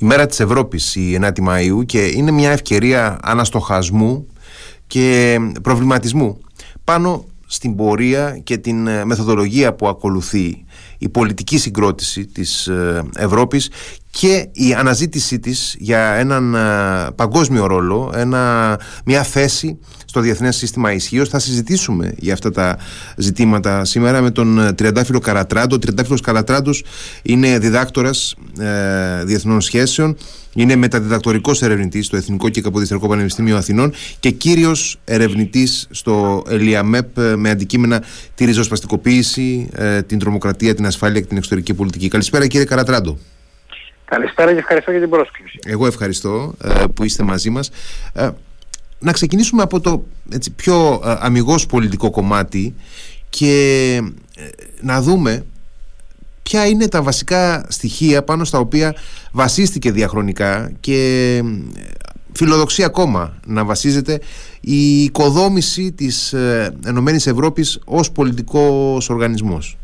η μέρα της Ευρώπης η 9η Μαΐου και είναι μια ευκαιρία αναστοχασμού και προβληματισμού πάνω στην πορεία και την ε, μεθοδολογία που ακολουθεί η πολιτική συγκρότηση της ε, Ευρώπης και η αναζήτησή της για έναν ε, παγκόσμιο ρόλο, ένα, μια θέση στο Διεθνές Σύστημα Ισχύως. Θα συζητήσουμε για αυτά τα ζητήματα σήμερα με τον Τριαντάφυλλο Καρατράντο. Ο Τριαντάφυλλος Καρατράντος είναι διδάκτορας ε, διεθνών σχέσεων, είναι μεταδιδακτορικός ερευνητής στο Εθνικό και Καποδιστριακό Πανεπιστήμιο Αθηνών και κύριος ερευνητής στο ΕΛΙΑΜΕΠ με αντικείμενα τη ριζοσπαστικοποίηση, ε, την τρομοκρατία, την ασφάλεια και την εξωτερική πολιτική. Καλησπέρα κύριε Καρατράντο. Καλησπέρα και ευχαριστώ για την πρόσκληση. Εγώ ευχαριστώ ε, που είστε μαζί μας. Ε, να ξεκινήσουμε από το έτσι, πιο ε, αμυγός πολιτικό κομμάτι και να δούμε ποια είναι τα βασικά στοιχεία πάνω στα οποία βασίστηκε διαχρονικά και φιλοδοξία ακόμα να βασίζεται η οικοδόμηση της Ενωμένης Ευρώπης ως πολιτικός οργανισμός.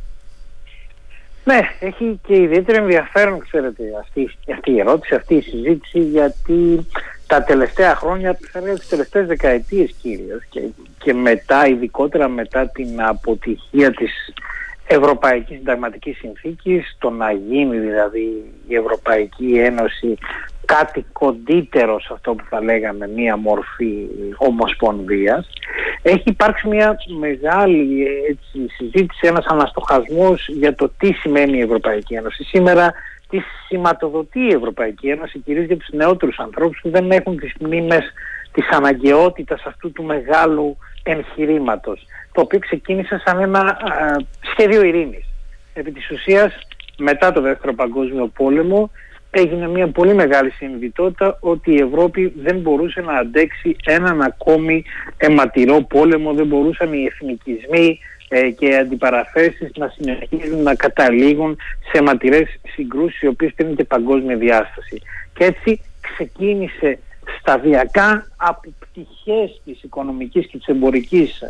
Ναι, έχει και ιδιαίτερο ενδιαφέρον, ξέρετε, αυτή, αυτή η ερώτηση, αυτή η συζήτηση, γιατί τα τελευταία χρόνια, θα λέγαμε τις τελευταίες δεκαετίες κυρίως και, και μετά, ειδικότερα μετά την αποτυχία της Ευρωπαϊκής Συνταγματικής Συνθήκης, το να γίνει δηλαδή η Ευρωπαϊκή Ένωση κάτι κοντύτερο σε αυτό που θα λέγαμε μία μορφή ομοσπονδίας έχει υπάρξει μια μεγάλη έτσι, συζήτηση, ένας αναστοχασμός για το τι σημαίνει η Ευρωπαϊκή Ένωση. Σήμερα τι σηματοδοτεί η Ευρωπαϊκή Ένωση κυρίως για τους νεότερους ανθρώπους που δεν έχουν τις μνήμες της αναγκαιότητας αυτού του μεγάλου εγχειρήματος, το οποίο ξεκίνησε σαν ένα σχέδιο ειρήνης. Επί της ουσίας μετά το Δεύτερο Παγκόσμιο Πόλεμο έγινε μια πολύ μεγάλη συνειδητότητα ότι η Ευρώπη δεν μπορούσε να αντέξει έναν ακόμη αιματηρό πόλεμο, δεν μπορούσαν οι εθνικισμοί ε, και οι αντιπαραθέσεις να συνεχίζουν να καταλήγουν σε αιματηρές συγκρούσεις οι οποίες πήραν και παγκόσμια διάσταση. Και έτσι ξεκίνησε σταδιακά από πτυχές της οικονομικής και της εμπορικής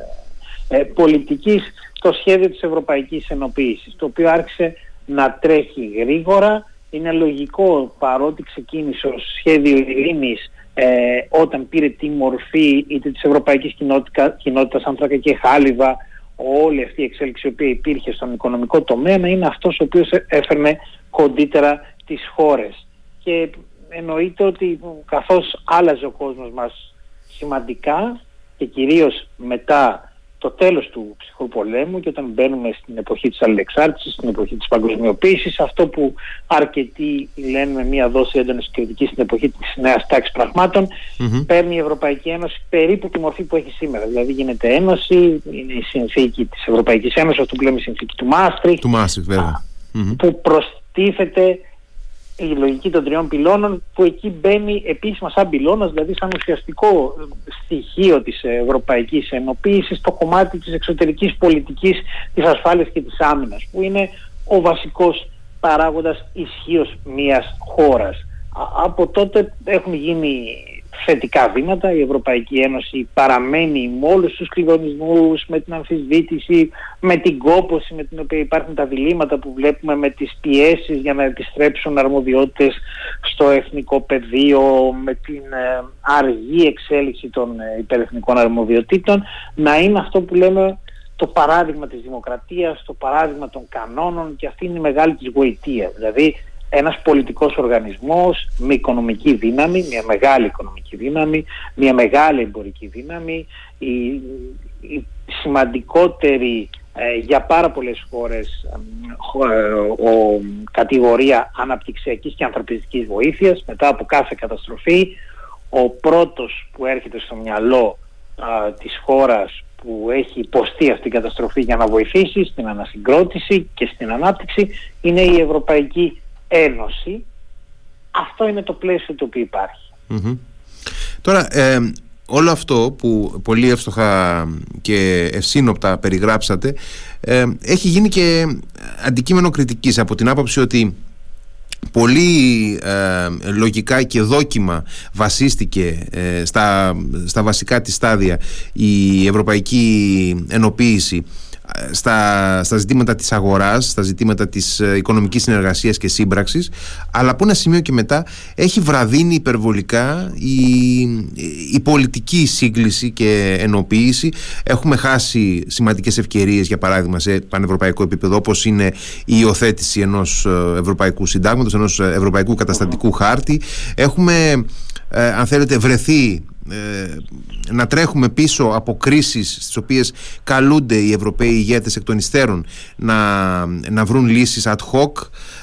ε, ε, πολιτικής το σχέδιο της Ευρωπαϊκής Ενοποίησης, το οποίο άρχισε να τρέχει γρήγορα είναι λογικό παρότι ξεκίνησε ως σχέδιο ειρήνης ε, όταν πήρε τη μορφή είτε της Ευρωπαϊκής κοινότητα, Κοινότητας Ανθράκα και Χάλιβα όλη αυτή η εξέλιξη η οποία υπήρχε στον οικονομικό τομέα να είναι αυτός ο οποίος έφερνε κοντύτερα τις χώρες. Και εννοείται ότι καθώς άλλαζε ο κόσμος μας σημαντικά και κυρίως μετά το τέλος του ψυχρού πολέμου και όταν μπαίνουμε στην εποχή της αλληλεξάρτησης, στην εποχή της παγκοσμιοποίησης, αυτό που αρκετοί λένε με μια δόση έντονης κριτικής στην εποχή της νέας τάξης παίρνει η Ευρωπαϊκή Ένωση περίπου τη μορφή που έχει σήμερα. Δηλαδή γίνεται ένωση, είναι η συνθήκη της Ευρωπαϊκής Ένωσης, αυτό που λέμε η συνθήκη του Μάστριχ, του Μάστριχ βέβαια. που προστίθεται η λογική των τριών πυλώνων που εκεί μπαίνει επίσημα σαν πυλώνας, δηλαδή σαν ουσιαστικό στοιχείο της ευρωπαϊκής ενοποίησης το κομμάτι της εξωτερικής πολιτικής της ασφάλειας και της άμυνας που είναι ο βασικός παράγοντας ισχύως μιας χώρας. Από τότε έχουν γίνει θετικά βήματα. Η Ευρωπαϊκή Ένωση παραμένει με όλους τους κλειδονισμούς, με την αμφισβήτηση, με την κόποση με την οποία υπάρχουν τα διλήμματα που βλέπουμε με τις πιέσεις για να επιστρέψουν αρμοδιότητες στο εθνικό πεδίο, με την ε, αργή εξέλιξη των ε, υπερεθνικών αρμοδιοτήτων, να είναι αυτό που λέμε το παράδειγμα της δημοκρατίας, το παράδειγμα των κανόνων και αυτή είναι η μεγάλη της γοητεία. Δηλαδή ένας πολιτικός οργανισμός με οικονομική δύναμη, μια μεγάλη οικονομική δύναμη, μια μεγάλη εμπορική δύναμη, η, η σημαντικότερη ε, για πάρα πολλές χώρες ε, ο, κατηγορία αναπτυξιακής και ανθρωπιστικής βοήθειας μετά από κάθε καταστροφή ο πρώτος που έρχεται στο μυαλό α, της χώρας που έχει υποστεί αυτή την καταστροφή για να βοηθήσει στην ανασυγκρότηση και στην ανάπτυξη είναι η Ευρωπαϊκή Ένωση. Αυτό είναι το πλαίσιο το οποίο Τώρα, ε, όλο αυτό που πολύ εύστοχα και ευσύνοπτα περιγράψατε ε, έχει γίνει και αντικείμενο κριτικής από την άποψη ότι πολύ ε, λογικά και δόκιμα βασίστηκε στα, στα βασικά της στάδια η ευρωπαϊκή ενοποίηση στα, στα ζητήματα της αγοράς, στα ζητήματα της ε, οικονομικής συνεργασίας και σύμπραξης αλλά από ένα σημείο και μετά έχει βραδύνει υπερβολικά η, η πολιτική σύγκληση και ενοποίηση. Έχουμε χάσει σημαντικές ευκαιρίες για παράδειγμα σε πανευρωπαϊκό επίπεδο όπως είναι η υιοθέτηση ενός ε, ευρωπαϊκού συντάγματος ενός ευρωπαϊκού καταστατικού χάρτη. Έχουμε ε, αν θέλετε βρεθεί ε, να τρέχουμε πίσω από κρίσεις στις οποίες καλούνται οι Ευρωπαίοι ηγέτες εκ των υστέρων να, να βρουν λύσεις ad hoc.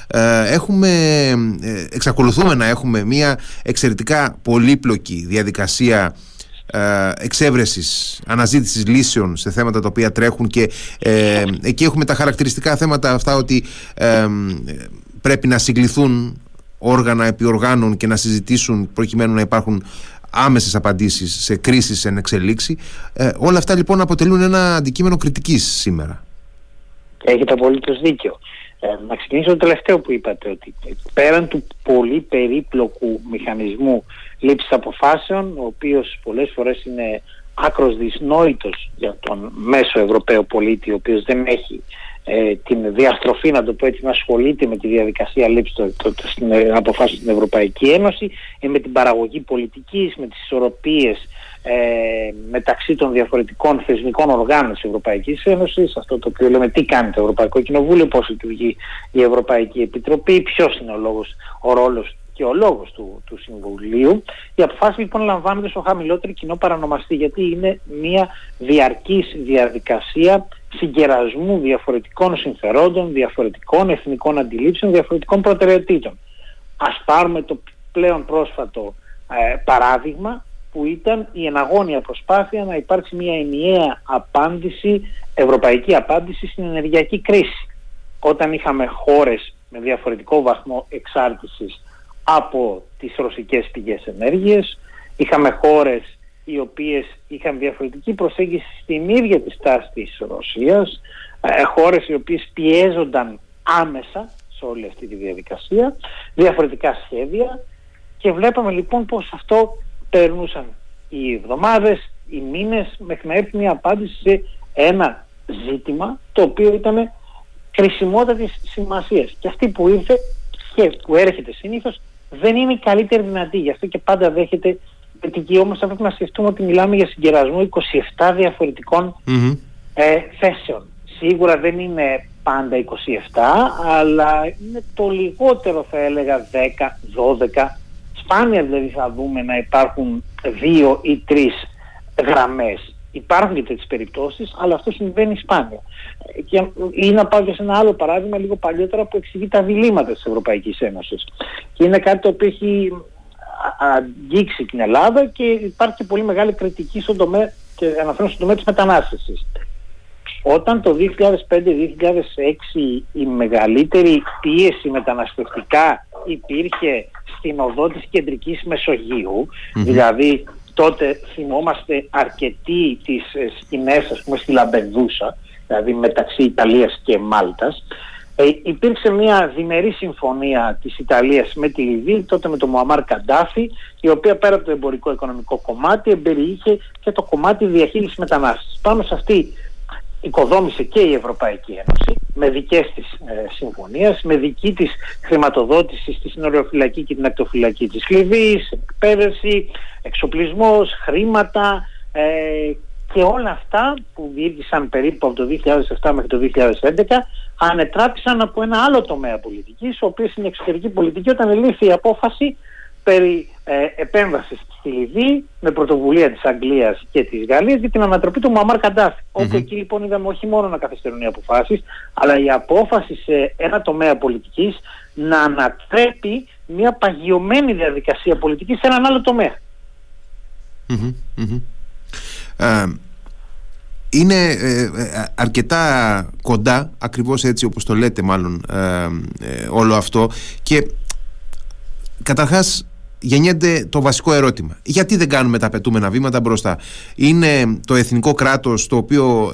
Ε, έχουμε, ε, εξακολουθούμε να έχουμε μια εξαιρετικά πολύπλοκη διαδικασία ε, εξέβρεσης, αναζήτησης λύσεων σε θέματα τα οποία τρέχουν και ε, εκεί έχουμε τα χαρακτηριστικά θέματα αυτά ότι πρέπει να συγκληθούν όργανα επί οργάνων και να συζητήσουν προκειμένου να υπάρχουν άμεσες απαντήσεις σε κρίσεις εν εξελίξη. Ε, όλα αυτά λοιπόν αποτελούν ένα αντικείμενο κριτικής σήμερα. Έχετε απολύτως δίκιο. Ε, να ξεκινήσω το τελευταίο που είπατε, ότι πέραν του πολύ περίπλοκου μηχανισμού λήψης αποφάσεων, ο οποίος πολλές φορές είναι άκρος δυσνόητος για τον μέσο Ευρωπαίο πολίτη, ο οποίος δεν έχει ε, την διαστροφή, να το πω έτσι, να ασχολείται με τη διαδικασία λήψης των το, το, στην ε, αποφάσεων στην Ευρωπαϊκή Ένωση, ε, με την παραγωγή πολιτικής, με τις ισορροπίες ε, μεταξύ των διαφορετικών θεσμικών οργάνων της Ευρωπαϊκής Ένωσης, αυτό το οποίο λέμε τι κάνει το Ευρωπαϊκό Κοινοβούλιο, πώς λειτουργεί η Ευρωπαϊκή Επιτροπή, ποιος είναι ο, λόγος, ο ρόλος και ο λόγος του, του Συμβουλίου. Οι αποφάσεις λοιπόν λαμβάνονται στο χαμηλότερο κοινό παρανομαστή γιατί είναι μια διαρκής διαδικασία συγκερασμού διαφορετικών συμφερόντων, διαφορετικών εθνικών αντιλήψεων, διαφορετικών προτεραιοτήτων. Ας πάρουμε το πλέον πρόσφατο ε, παράδειγμα που ήταν η εναγώνια προσπάθεια να υπάρξει μια ενιαία απάντηση, ευρωπαϊκή απάντηση στην ενεργειακή κρίση. Όταν είχαμε χώρες με διαφορετικό βαθμό εξάρτησης από τις ρωσικές πηγές ενέργειας, είχαμε χώρες οι οποίες είχαν διαφορετική προσέγγιση στην ίδια τη στάση της Ρωσίας, ε, χώρες οι οποίες πιέζονταν άμεσα σε όλη αυτή τη διαδικασία, διαφορετικά σχέδια. Και βλέπαμε λοιπόν πως αυτό περνούσαν οι εβδομάδες, οι μήνες μέχρι να έρθει μια απάντηση σε ένα ζήτημα το οποίο ήταν κρισιμότατης σημασίας. Και αυτή που ήρθε και που έρχεται συνήθως δεν είναι η καλύτερη δυνατή. Γι' αυτό και πάντα δέχεται κριτική όμως θα πρέπει να σκεφτούμε ότι μιλάμε για συγκερασμό 27 διαφορετικων ε, θέσεων. Σίγουρα δεν είναι πάντα 27, αλλά είναι το λιγότερο θα έλεγα 10, 12. Σπάνια δηλαδή θα δούμε να υπάρχουν δύο ή τρεις γραμμές. Υπάρχουν και τέτοιες περιπτώσεις, αλλά αυτό συμβαίνει σπάνια. Και, ή να πάω και σε ένα άλλο παράδειγμα λίγο παλιότερα που εξηγεί τα διλήμματα της Ευρωπαϊκής Ένωσης. Και είναι κάτι το οποίο έχει αγγίξει την Ελλάδα και υπάρχει και πολύ μεγάλη κριτική στον τομέα και αναφέρω στον τομέα της μετανάστευσης. Όταν το 2005-2006 η μεγαλύτερη πίεση μεταναστευτικά υπήρχε στην οδό της κεντρικής δηλαδή τότε θυμόμαστε αρκετοί τις ε, σκηνές ας πούμε στη Λαμπεδούσα, δηλαδή μεταξύ Ιταλίας και Μάλτας, ε, υπήρξε μια διμερή συμφωνία της Ιταλίας με τη Λιβύη, τότε με τον Μουαμάρ Καντάφη, η οποία πέρα από το εμπορικό οικονομικό κομμάτι εμπεριείχε και το κομμάτι διαχείρισης μετανάστευσης. Πάνω σε αυτή οικοδόμησε και η Ευρωπαϊκή Ένωση με δικές της ε, συμφωνίες, με δική της χρηματοδότηση στη συνοριοφυλακή και την ακτοφυλακή της Λιβύης, εκπαίδευση, εξοπλισμός, χρήματα ε, και όλα αυτά που διήρκησαν περίπου από το 2007 μέχρι το 2011 ανετράπησαν από ένα άλλο τομέα πολιτικής, ο οποίος είναι η εξωτερική πολιτική, όταν ελήφθη η απόφαση περί ε, επέμβασης στη Λιβύη με πρωτοβουλία της Αγγλίας και της Γαλλίας για την ανατροπή του Μαμάρ Καντάφη. Mm-hmm. Όπου εκεί λοιπόν είδαμε όχι μόνο να καθυστερούν οι αποφάσεις, αλλά η απόφαση σε ένα τομέα πολιτικής να ανατρέπει μια παγιωμένη διαδικασία πολιτικής σε έναν άλλο είναι ε, ε, αρκετά κοντά, ακριβώς έτσι όπως το λέτε μάλλον ε, όλο αυτό και καταρχάς γεννιέται το βασικό ερώτημα. Γιατί δεν κάνουμε τα απαιτούμενα βήματα μπροστά; Είναι το εθνικό κράτος το οποίο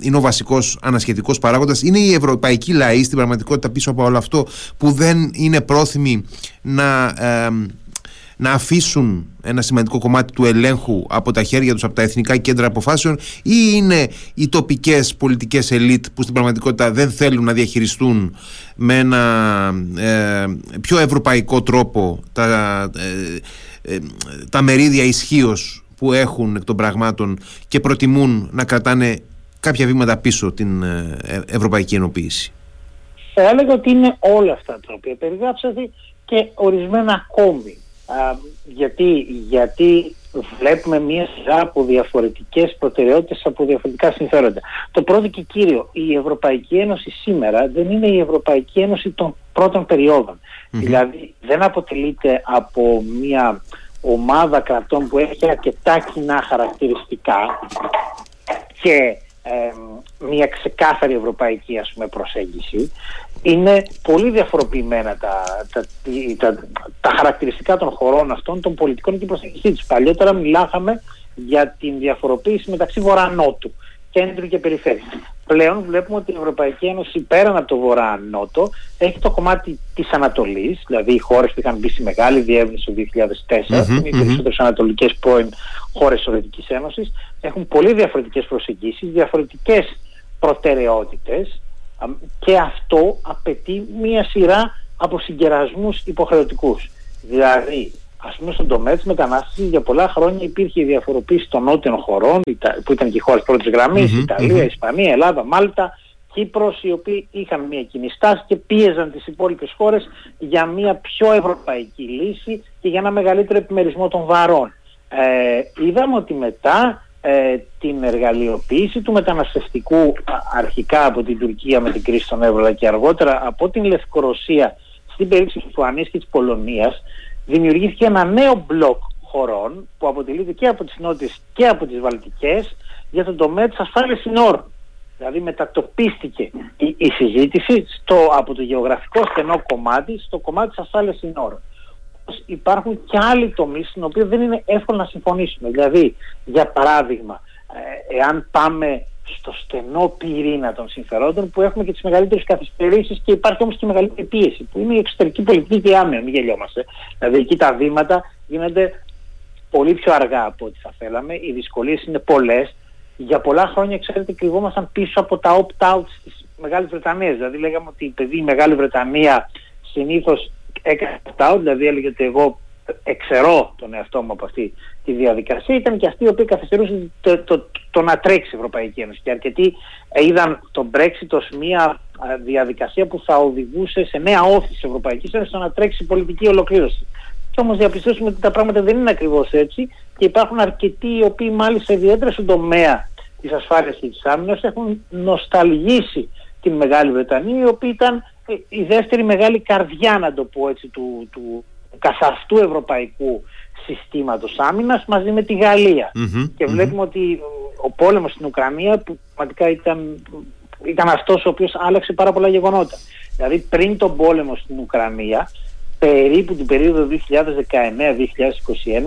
είναι ο βασικός ανασχετικός παράγοντας; Είναι η ευρωπαϊκή λαή στην πραγματικότητα πίσω από όλο αυτό που δεν είναι πρόθυμοι να να αφήσουν ένα σημαντικό κομμάτι του ελέγχου από τα χέρια τους από τα εθνικά κέντρα αποφάσεων ή είναι οι τοπικές πολιτικές ελίτ που στην πραγματικότητα δεν θέλουν να διαχειριστούν με ένα ε, πιο ευρωπαϊκό τρόπο τα, ε, τα μερίδια ισχύως που έχουν εκ των πραγμάτων και προτιμούν να κρατάνε κάποια βήματα πίσω την ευρωπαϊκή ενοποίηση. Θα έλεγα ότι είναι όλα αυτά τα οποία περιγράψατε και ορισμένα ακόμη. Γιατί, γιατί βλέπουμε μία σειρά από διαφορετικές προτεραιότητες από διαφορετικά συμφέροντα. Το πρώτο και κύριο, η Ευρωπαϊκή Ένωση σήμερα δεν είναι η Ευρωπαϊκή Ένωση των πρώτων Δηλαδή δεν αποτελείται από μία ομάδα κρατών που έχει αρκετά κοινά χαρακτηριστικά και μια ξεκάθαρη ευρωπαϊκή ας πούμε, προσέγγιση είναι πολύ διαφοροποιημένα τα, τα, τα, τα, χαρακτηριστικά των χωρών αυτών των πολιτικών και προσέγγιση της. Παλιότερα μιλάχαμε για την διαφοροποίηση μεταξύ βορρά-νότου, κέντρου και περιφέρειας. Πλέον βλέπουμε ότι η Ευρωπαϊκή Ένωση πέραν από το βορρά-νότο έχει το κομμάτι της Ανατολής, δηλαδή οι χώρες που είχαν μπει στη μεγάλη διεύρυνση το 2004, mm-hmm, οι περισσότερες ανατολικές πρώην χώρες της Σοβιετικής Ένωσης, έχουν πολύ διαφορετικές προσεγγίσεις, διαφορετικές προτεραιότητες και αυτό απαιτεί μία σειρά από συγκερασμούς υποχρεωτικούς. Δηλαδή, ας πούμε, στον τομέα της μετανάστευσης για πολλά χρόνια υπήρχε η διαφοροποίηση των νότιων χωρών, που ήταν και οι χώρες πρώτης Ιταλία, Ισπανία, Ελλάδα, Μάλτα, Κύπρος, οι οποίοι είχαν μια κοινή στάση και πίεζαν τις υπόλοιπες χώρες για μια πιο ευρωπαϊκή λύση και για ένα μεγαλύτερο επιμερισμό των βαρών. Ε, είδαμε ότι μετά ε, την εργαλειοποίηση του μεταναστευτικού αρχικά από την Τουρκία με την κρίση των Εύρωλα και αργότερα από την Λευκορωσία στην περίπτωση του Φουανής και της Πολωνίας δημιουργήθηκε ένα νέο μπλοκ χωρών που αποτελείται και από τις νότιες και από τις βαλτικές για τον τομέα της ασφάλειας συνόρων. Δηλαδή μετατοπίστηκε η, η συζήτηση στο, από το γεωγραφικό στενό κομμάτι στο κομμάτι της ασφάλειας συνόρων υπάρχουν και άλλοι τομείς στην οποία δεν είναι εύκολο να συμφωνήσουμε. Δηλαδή, για παράδειγμα, ε, εάν πάμε στο στενό πυρήνα των συμφερόντων που έχουμε και τις μεγαλύτερες καθυστερήσεις και υπάρχει όμως και μεγαλύτερη πίεση που είναι η εξωτερική πολιτική και άμενα, μην γελιόμαστε. Δηλαδή εκεί τα βήματα γίνονται πολύ πιο αργά από ό,τι θα θέλαμε, οι δυσκολίες είναι πολλές. Για πολλά χρόνια, ξέρετε, κρυβόμασταν πίσω από τα opt-outs της Μεγάλης Βρετανίας. Δηλαδή λέγαμε ότι επειδή η Μεγάλη Βρετανία συνήθως έκανε αυτά, δηλαδή έλεγε ότι εγώ εξαιρώ τον εαυτό μου από αυτή τη διαδικασία ήταν και αυτοί οι οποίοι καθυστερούσαν το, το, το, να τρέξει η Ευρωπαϊκή Ένωση και αρκετοί είδαν τον Brexit ως μια διαδικασία που θα οδηγούσε σε νέα όθηση της Ευρωπαϊκής Ένωσης να τρέξει η πολιτική ολοκλήρωση. Και όμως διαπιστώσουμε ότι τα πράγματα δεν είναι ακριβώς έτσι και υπάρχουν αρκετοί οι οποίοι μάλιστα ιδιαίτερα στον τομέα της ασφάλειας και της άμυνας έχουν νοσταλγήσει την Μεγάλη Βρετανία η οποία ήταν η δεύτερη μεγάλη καρδιά, να το πω έτσι, του, του καθαστού ευρωπαϊκού συστήματος άμυνας μαζί με τη γαλλια Και βλέπουμε ότι ο πόλεμος στην Ουκρανία που πραγματικά ήταν, ήταν αυτός ο οποίος άλλαξε πάρα πολλά γεγονότα. Δηλαδή πριν τον πόλεμο στην Ουκρανία, περίπου την περίοδο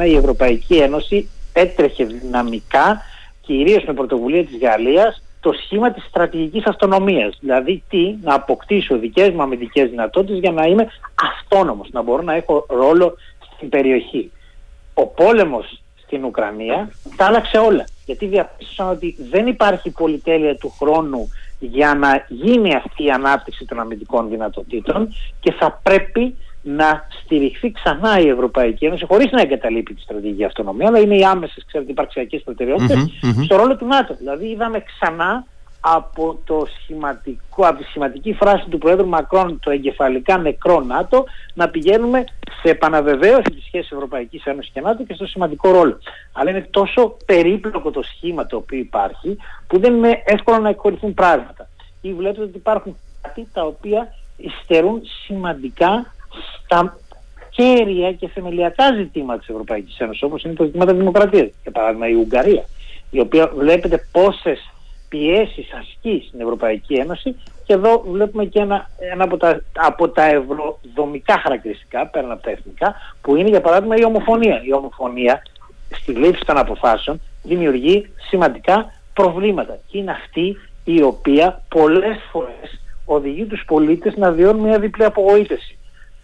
2019-2021, η Ευρωπαϊκή Ένωση έτρεχε δυναμικά, κυρίως με πρωτοβουλία της Γαλλίας, το σχήμα της στρατηγικής αυτονομίας. Δηλαδή τι, να αποκτήσω δικές μου αμυντικές δυνατότητες για να είμαι αυτόνομος, να μπορώ να έχω ρόλο στην περιοχή. Ο πόλεμος στην Ουκρανία τα άλλαξε όλα. Γιατί διαπίστωσαν ότι δεν υπάρχει πολυτέλεια του χρόνου για να γίνει αυτή η ανάπτυξη των αμυντικών δυνατοτήτων και θα πρέπει να στηριχθεί ξανά η Ευρωπαϊκή Ένωση χωρίς να εγκαταλείπει τη στρατηγική αυτονομία, αλλά είναι οι άμεσες ξέρετε, υπαρξιακές στο ρόλο του ΝΑΤΟ. Δηλαδή είδαμε ξανά από, το σχηματικό, από τη σχηματική φράση του Προέδρου Μακρόν το εγκεφαλικά νεκρό ΝΑΤΟ να πηγαίνουμε σε επαναβεβαίωση της σχέσης Ευρωπαϊκής Ένωσης και ΝΑΤΟ και στο σημαντικό ρόλο. Αλλά είναι τόσο περίπλοκο το σχήμα το οποίο υπάρχει που δεν είναι εύκολο να εκχωρηθούν πράγματα. Ή βλέπετε ότι υπάρχουν κάτι τα οποία υστερούν σημαντικά στα κέρια και θεμελιακά ζητήματα της Ευρωπαϊκής Ένωσης όπως είναι το ζητήματα της δημοκρατίας. Για παράδειγμα η Ουγγαρία η οποία βλέπετε πόσες πιέσεις ασκεί στην Ευρωπαϊκή Ένωση και εδώ βλέπουμε και ένα, ένα από, τα, από τα ευρωδομικά χαρακτηριστικά πέραν από τα εθνικά που είναι για παράδειγμα η ομοφωνία. Η ομοφωνία στη λήψη των αποφάσεων δημιουργεί σημαντικά προβλήματα και είναι αυτή η οποία πολλές φορές οδηγεί τους πολίτες να βιώνουν μια διπλή απογοήτευση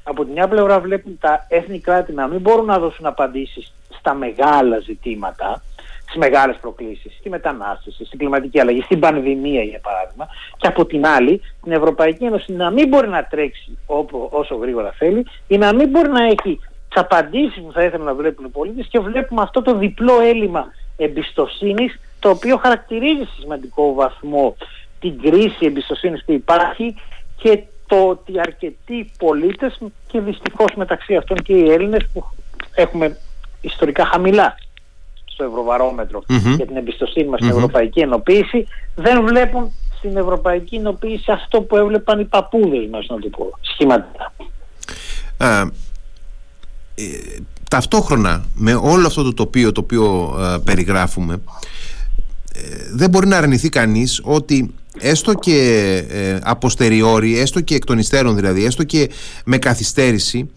από την μια πλευρά βλέπουν τα έθνη κράτη να μην μπορούν να δώσουν απαντήσεις στα μεγάλα ζητήματα, στις μεγάλες προκλήσεις, στη μετανάστευση, στην κλιματική αλλαγή, στην πανδημία για παράδειγμα, και από την άλλη την Ευρωπαϊκή Ένωση να μην μπορεί να τρέξει όπου, όσο γρήγορα θέλει ή να μην μπορεί να έχει τις απαντήσεις που θα ήθελαν να βλέπουν οι πολίτες και βλέπουμε αυτό το διπλό έλλειμμα εμπιστοσύνης το οποίο χαρακτηρίζει σε σημαντικό βαθμό την κρίση εμπιστοσύνης που υπάρχει και το ότι αρκετοί πολίτες και δυστυχώς μεταξύ αυτών και οι Έλληνες που έχουμε ιστορικά χαμηλά στο ευρωβαρόμετρο για την εμπιστοσύνη μας στην Ευρωπαϊκή Ενοποίηση δεν βλέπουν στην Ευρωπαϊκή Ενοποίηση αυτό που έβλεπαν οι παππούδες μας να το πω σχηματικά. Ε, ταυτόχρονα με όλο αυτό το τοπίο το οποίο ε, περιγράφουμε ε, δεν μπορεί να αρνηθεί κανείς ότι έστω και ε, αποστεριόρι, έστω και εκ των υστέρων δηλαδή, έστω και με καθυστέρηση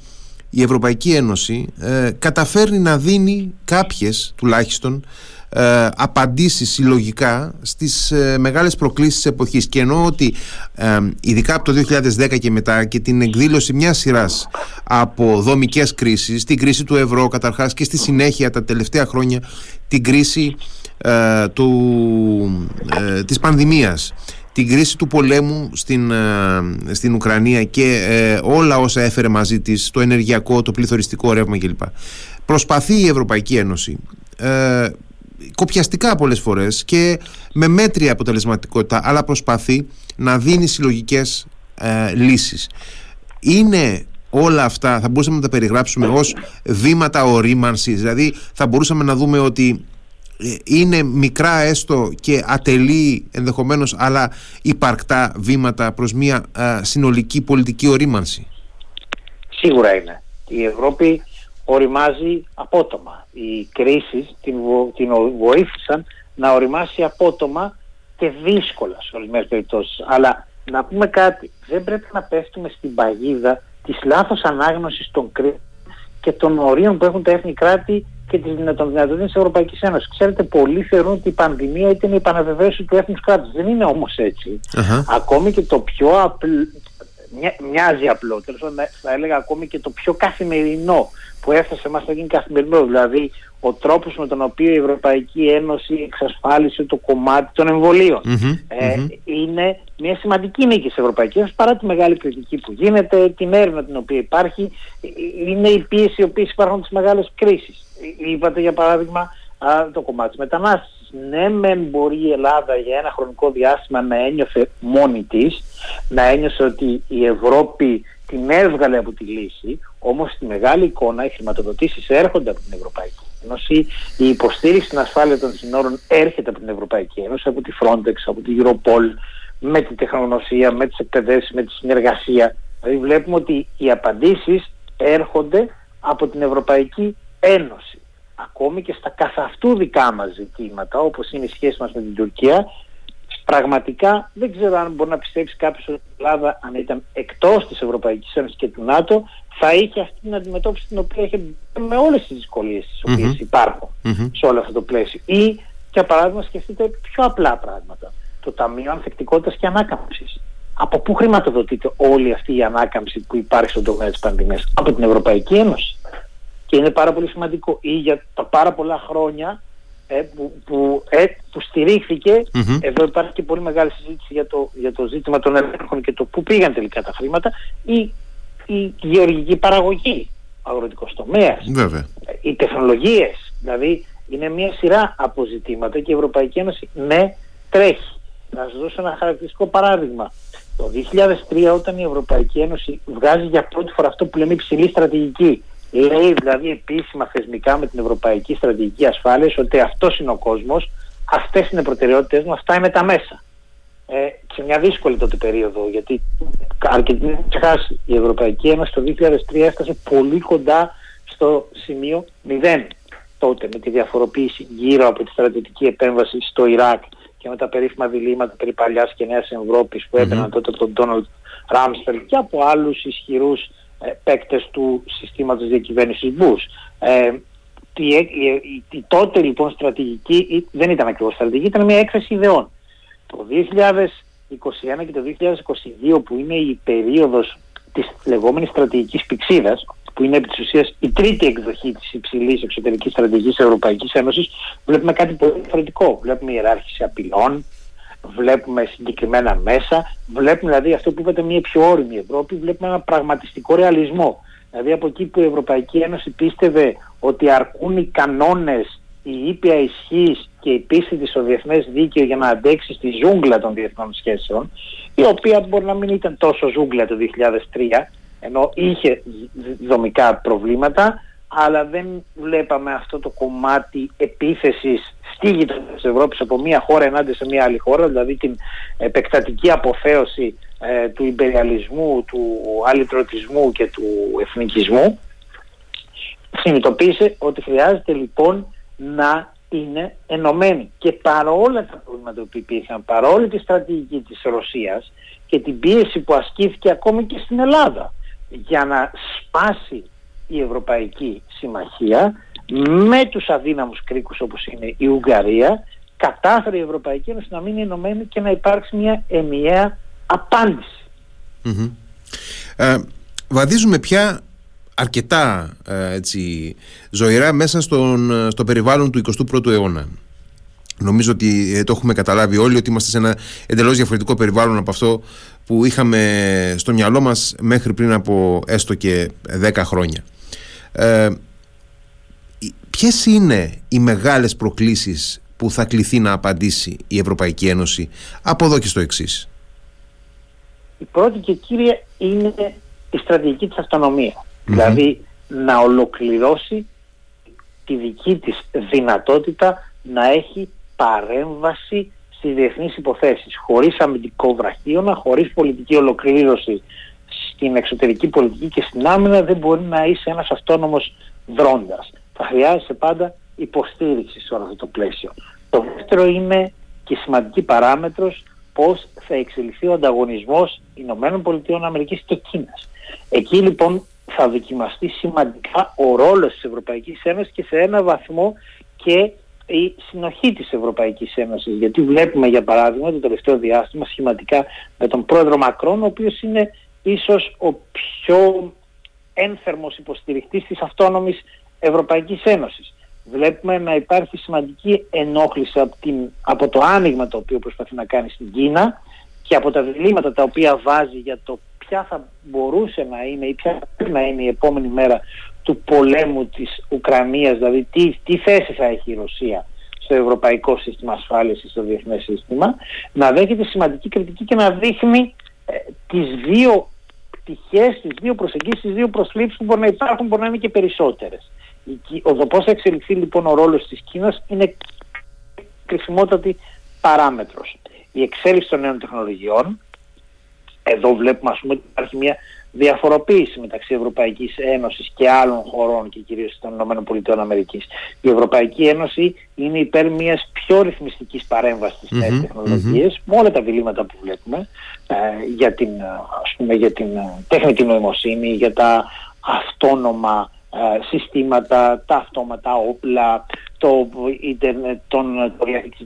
η Ευρωπαϊκή Ένωση ε, καταφέρνει να δίνει κάποιες τουλάχιστον ε, απαντήσεις συλλογικά στις ε, μεγάλες προκλήσεις της εποχής. Και εννοώ ότι ε, ειδικά από το 2010 και μετά και την εκδήλωση μιας σειράς από δομικές κρίσεις την κρίση του ευρώ καταρχάς και στη συνέχεια τα τελευταία χρόνια την κρίση ε, του, ε, της πανδημίας την κρίση του πολέμου στην, στην Ουκρανία και όλα όσα έφερε μαζί της το ενεργειακό, το πληθωριστικό ρεύμα κλπ. Προσπαθεί η Ευρωπαϊκή Ένωση κοπιαστικά πολλές φορές και με μέτρια αποτελεσματικότητα αλλά προσπαθεί να δίνει συλλογικές ε, λύσεις. Είναι όλα αυτά, θα μπορούσαμε να τα περιγράψουμε ως βήματα ορίμανσης, δηλαδή θα μπορούσαμε να δούμε ότι ε, είναι μικρά έστω και ατελή ενδεχομένως αλλά υπαρκτά βήματα προς μια ε, συνολική πολιτική ορίμανση. Σίγουρα είναι. Η Ευρώπη οριμάζει απότομα. Οι κρίσεις την, την βοήθησαν να οριμάσει απότομα και δύσκολα σε ορισμένες περιπτώσεις. Αλλά να πούμε κάτι, δεν πρέπει να πέφτουμε στην παγίδα της λάθος ανάγνωσης των κρίσεων και των ορίων που έχουν τα έθνη κράτη και των δυνατοτήτων της Ευρωπαϊκής Ένωσης. Ξέρετε, πολλοί θεωρούν ότι η πανδημία ήταν η επαναβεβαίωση του έθνους κράτους. Δεν είναι όμως Ακόμη και το πιο απλό, μοιάζει απλό, τέλος θα έλεγα ακόμη και το πιο καθημερινό που έφτασε μας να γίνει καθημερινό, δηλαδή ο τρόπος με τον οποίο η Ευρωπαϊκή Ένωση εξασφάλισε το κομμάτι των εμβολίων. ε, Είναι μια σημαντική νίκη της Ευρωπαϊκής Ένωσης παρά τη μεγάλη κριτική που γίνεται, την έρευνα την οποία υπάρχει, είναι η πίεση οι οποίες υπάρχουν τις μεγάλες κρίσεις. Είπατε για παράδειγμα το κομμάτι της μετανάστευσης. Ναι, μεν μπορεί η Ελλάδα για ένα χρονικό διάστημα να ένιωθε μόνη της, να ένιωσε ότι η Ευρώπη την έβγαλε από τη λύση, όμως στη μεγάλη εικόνα οι χρηματοδοτήσεις έρχονται από την Ευρωπαϊκή Ένωση, η υποστήριξη στην ασφάλεια των συνόρων έρχεται από την Ευρωπαϊκή Ένωση, από τη Frontex, από τη Europol, με την τεχνογνωσία, με τις εκπαιδεύσεις, με τη συνεργασία. Δηλαδή βλέπουμε ότι οι απαντήσεις έρχονται από την Ευρωπαϊκή Ένωση. Ακόμη και στα καθ' αυτού δικά μας ζητήματα, όπως είναι η σχέση μας με την Τουρκία, Πραγματικά δεν ξέρω αν μπορεί να πιστέψει κάποιος ότι η Ελλάδα, αν ήταν εκτός της Ευρωπαϊκής Ένωσης και του ΝΑΤΟ, θα είχε αυτή την αντιμετώπιση την οποία είχε με όλες τις δυσκολίες τις οποίες υπαρχουν σε όλο αυτό το πλαίσιο. Ή, για παράδειγμα, σκεφτείτε πιο απλά πράγματα. Το Ταμείο Ανθεκτικότητας και Ανάκαμψης. Από πού χρηματοδοτείται όλη αυτή η ανάκαμψη που υπάρχει στον τομέα της πανδημίας, από την Ευρωπαϊκή Ένωση. Και είναι πάρα πολύ σημαντικό. Ή για τα πάρα πολλά χρόνια ε, που, που, ε, που στηριχθηκε εδώ υπάρχει και πολύ μεγάλη συζήτηση για το, για το ζήτημα των ελέγχων και το πού πήγαν τελικά τα χρήματα, η, η γεωργική παραγωγή, ο αγροτικός τομέας, οι τεχνολογίες, δηλαδή είναι μια σειρά από ζητήματα και η Ευρωπαϊκή Ένωση ναι τρέχει. Να σας δώσω ένα χαρακτηριστικό παράδειγμα. Το 2003 όταν η Ευρωπαϊκή Ένωση βγάζει για πρώτη φορά αυτό που λέμε υψηλή στρατηγική λέει δηλαδή επίσημα θεσμικά με την Ευρωπαϊκή Στρατηγική Ασφάλειας ότι αυτός είναι ο κόσμος, αυτές είναι οι προτεραιότητες μου, αυτά είναι τα μέσα. Ε, σε μια δύσκολη τότε περίοδο, γιατί αρκετή ξεχάσει η Ευρωπαϊκή Ένωση το 2003 έφτασε πολύ κοντά στο σημείο 0 τότε με τη διαφοροποίηση γύρω από τη στρατιωτική επέμβαση στο Ιράκ και με τα περίφημα διλήμματα περί παλιάς και νέας Ευρώπης που έπαιρναν τότε τον Ντόναλτ Ράμστελ και από άλλους ισχυρούς ε, παίκτες του συστήματος διακυβέρνησης Bush. Ε, η, η, η, τότε λοιπόν στρατηγική δεν ήταν ακριβώς στρατηγική, ήταν μια έκθεση ιδεών. Το 2021 και το 2022 που είναι η περίοδος της λεγόμενης στρατηγικής πηξίδας που είναι επί της ουσίας η τρίτη εκδοχή της υψηλής εξωτερικής στρατηγικής Ευρωπαϊκής Ένωσης βλέπουμε κάτι πολύ διαφορετικό. Βλέπουμε ιεράρχηση απειλών, βλέπουμε συγκεκριμένα μέσα, βλέπουμε δηλαδή αυτό που είπατε μια πιο όρημη Ευρώπη, βλέπουμε ένα πραγματιστικό ρεαλισμό. Δηλαδή από εκεί που η Ευρωπαϊκή Ένωση πίστευε ότι αρκούν οι κανόνες, η ήπια ισχύς και η πίστη της στο διεθνές δίκαιο για να αντέξει στη ζούγκλα των διεθνών σχέσεων, η οποία μπορεί να μην ήταν τόσο ζούγκλα το 2003, ενώ είχε δομικά προβλήματα, αλλά δεν βλέπαμε αυτό το κομμάτι επίθεσης στη γειτονιά της Ευρώπης από μία χώρα ενάντια σε μία άλλη χώρα, δηλαδή την επεκτατική αποθέωση ε, του υπεριαλισμού, του αλυτρωτισμού και του εθνικισμού. Συνειδητοποίησε ότι χρειάζεται λοιπόν να είναι ενωμένη και παρόλα τα προβλήματα που υπήρχαν, παρόλη τη στρατηγική της Ρωσίας και την πίεση που ασκήθηκε ακόμη και στην Ελλάδα για να σπάσει η Ευρωπαϊκή Συμμαχία με τους αδύναμους κρίκους όπως είναι η Ουγγαρία κατάφερε η Ευρωπαϊκή Ένωση να μείνει ενωμένη και να υπάρξει μια ενιαία απάντηση. Ε, βαδίζουμε πια αρκετά ε, έτσι, ζωηρά μέσα στον, στο περιβάλλον του 21ου αιώνα. Νομίζω ότι ε, το έχουμε καταλάβει όλοι ότι είμαστε σε ένα εντελώς διαφορετικό περιβάλλον από αυτό που είχαμε στο μυαλό μας μέχρι πριν από έστω και 10 χρόνια. Ε, ποιες είναι οι μεγάλες προκλήσεις που θα κληθεί να απαντήσει η Ευρωπαϊκή Ένωση; Από εδώ και στο εξής. Η πρώτη και κύρια είναι η στρατηγική της αυτονομίας. Δηλαδή να ολοκληρώσει τη δική της δυνατότητα να έχει παρέμβαση στις διεθνείς υποθέσεις χωρίς αμυντικό βραχίωνα, χωρίς πολιτική ολοκλήρωση στην εξωτερική πολιτική και στην άμυνα δεν μπορεί να είσαι ένας αυτόνομος δρόντας. Θα χρειάζεσαι πάντα υποστήριξη σε όλο αυτό το πλαίσιο. Το δεύτερο είναι και σημαντική παράμετρος πώς θα εξελιχθεί ο ανταγωνισμός Ηνωμένων Πολιτειών Αμερικής και Κίνας. Εκεί λοιπόν θα δοκιμαστεί σημαντικά ο ρόλος της Ευρωπαϊκής Ένωσης και σε ένα βαθμό και η συνοχή της Ευρωπαϊκής Ένωσης. Γιατί βλέπουμε για παράδειγμα το τελευταίο διάστημα σχηματικά με τον πρόεδρο Μακρόν ο οποίος είναι ίσως ο πιο ένθερμος υποστηριχτής της αυτόνομης Ευρωπαϊκής Ένωσης. Βλέπουμε να υπάρχει σημαντική ενόχληση από, την, από το άνοιγμα το οποίο προσπαθεί να κάνει στην Κίνα και από τα διλήμματα τα οποία βάζει για το ποια θα μπορούσε να είναι ή ποια πρέπει να είναι η επόμενη μέρα του πολέμου της Ουκρανίας, δηλαδή τι, τι θέση θα έχει η Ρωσία στο ευρωπαϊκό σύστημα ασφάλειας ή στο διεθνές σύστημα, να δέχεται σημαντική κριτική και να δείχνει ε, τις δύο πτυχές, τις δύο προσεγγίσεις, τις δύο προσλήψεις που μπορεί να υπάρχουν, μπορεί να είναι και περισσότερες. Ο πώς θα εξελιχθεί λοιπόν ο ρόλος της Κίνας είναι κρίσιμότατη παράμετρος. Η εξέλιξη των νέων τεχνολογιών, εδώ βλέπουμε ας πούμε ότι υπάρχει μια διαφοροποίηση μεταξύ Ευρωπαϊκής Ένωσης και άλλων χωρών και κυρίως των ΗΠΑ. Η Ευρωπαϊκή Ένωση είναι υπέρ μιας πιο ρυθμιστικής παρέμβασης στις νέες τεχνολογίες με όλα τα διλήμματα που βλέπουμε ε, για, την, ας πούμε, για την ε, τεχνητή νοημοσύνη, για τα αυτόνομα ε, συστήματα, τα αυτόματα όπλα, το ίντερνετ των,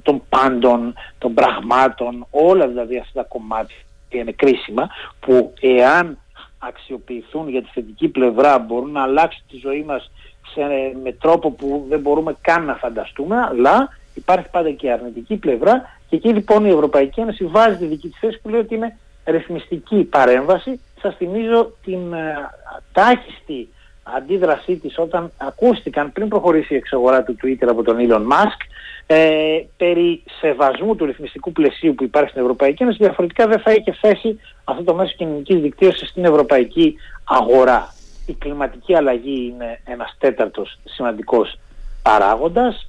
των πάντων, των πραγμάτων, όλα δηλαδή αυτά τα κομμάτια είναι κρίσιμα που εάν αξιοποιηθούν για τη θετική πλευρά μπορούν να αλλάξουν τη ζωή μας σε, με τρόπο που δεν μπορούμε καν να φανταστούμε αλλά υπάρχει πάντα και η αρνητική πλευρά και εκεί λοιπόν η Ευρωπαϊκή Ένωση βάζει τη δική της θέση που λέει ότι είναι ρυθμιστική παρέμβαση. Σας θυμίζω την ε, τάχιστη αντίδρασή της όταν ακούστηκαν πριν προχωρήσει η εξαγορά του Twitter από τον Elon Musk ε, περί σεβασμού του ρυθμιστικού πλαισίου που υπάρχει στην Ευρωπαϊκή Ένωση διαφορετικά δεν θα είχε θέσει αυτό το μέσο κοινωνικής δικτύωσης στην ευρωπαϊκή αγορά. Η κλιματική αλλαγή είναι ένας τέταρτος σημαντικός παράγοντας